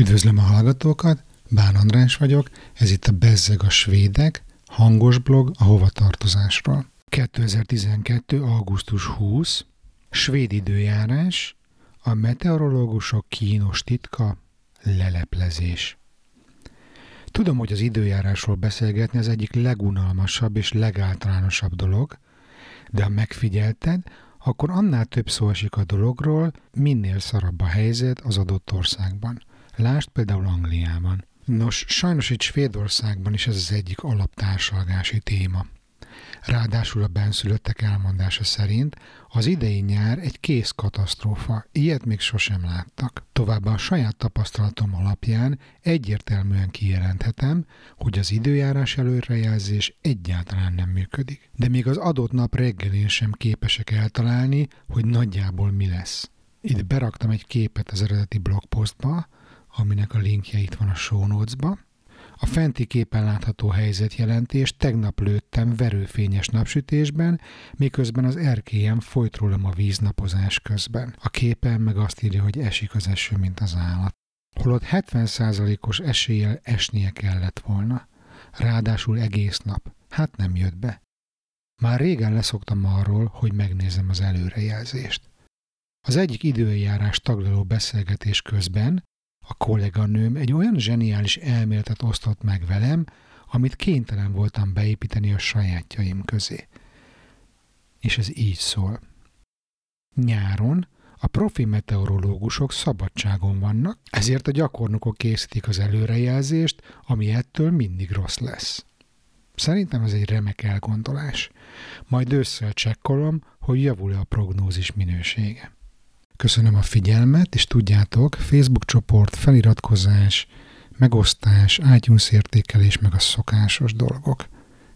Üdvözlöm a hallgatókat, Bán András vagyok, ez itt a Bezzeg a Svédek, hangos blog a hovatartozásról. 2012. augusztus 20. Svéd időjárás, a meteorológusok kínos titka, leleplezés. Tudom, hogy az időjárásról beszélgetni az egyik legunalmasabb és legáltalánosabb dolog, de ha megfigyelted, akkor annál több szó esik a dologról, minél szarabb a helyzet az adott országban. Lásd például Angliában. Nos, sajnos itt Svédországban is ez az egyik alaptársalgási téma. Ráadásul a benszülöttek elmondása szerint az idei nyár egy kész katasztrófa, ilyet még sosem láttak. Továbbá a saját tapasztalatom alapján egyértelműen kijelenthetem, hogy az időjárás előrejelzés egyáltalán nem működik. De még az adott nap reggelén sem képesek eltalálni, hogy nagyjából mi lesz. Itt beraktam egy képet az eredeti blogpostba, aminek a linkje itt van a show notes-ba. A fenti képen látható helyzetjelentést tegnap lőttem verőfényes napsütésben, miközben az erkélyem folyt rólam a víznapozás közben. A képen meg azt írja, hogy esik az eső, mint az állat. Holott 70%-os eséllyel esnie kellett volna. Ráadásul egész nap. Hát nem jött be. Már régen leszoktam arról, hogy megnézem az előrejelzést. Az egyik időjárás taglaló beszélgetés közben a kolléganőm egy olyan zseniális elméletet osztott meg velem, amit kénytelen voltam beépíteni a sajátjaim közé. És ez így szól. Nyáron a profi meteorológusok szabadságon vannak, ezért a gyakornokok készítik az előrejelzést, ami ettől mindig rossz lesz. Szerintem ez egy remek elgondolás. Majd ősszel csekkolom, hogy javul-e a prognózis minősége. Köszönöm a figyelmet, és tudjátok, Facebook csoport, feliratkozás, megosztás, iTunes értékelés, meg a szokásos dolgok.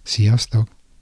Sziasztok!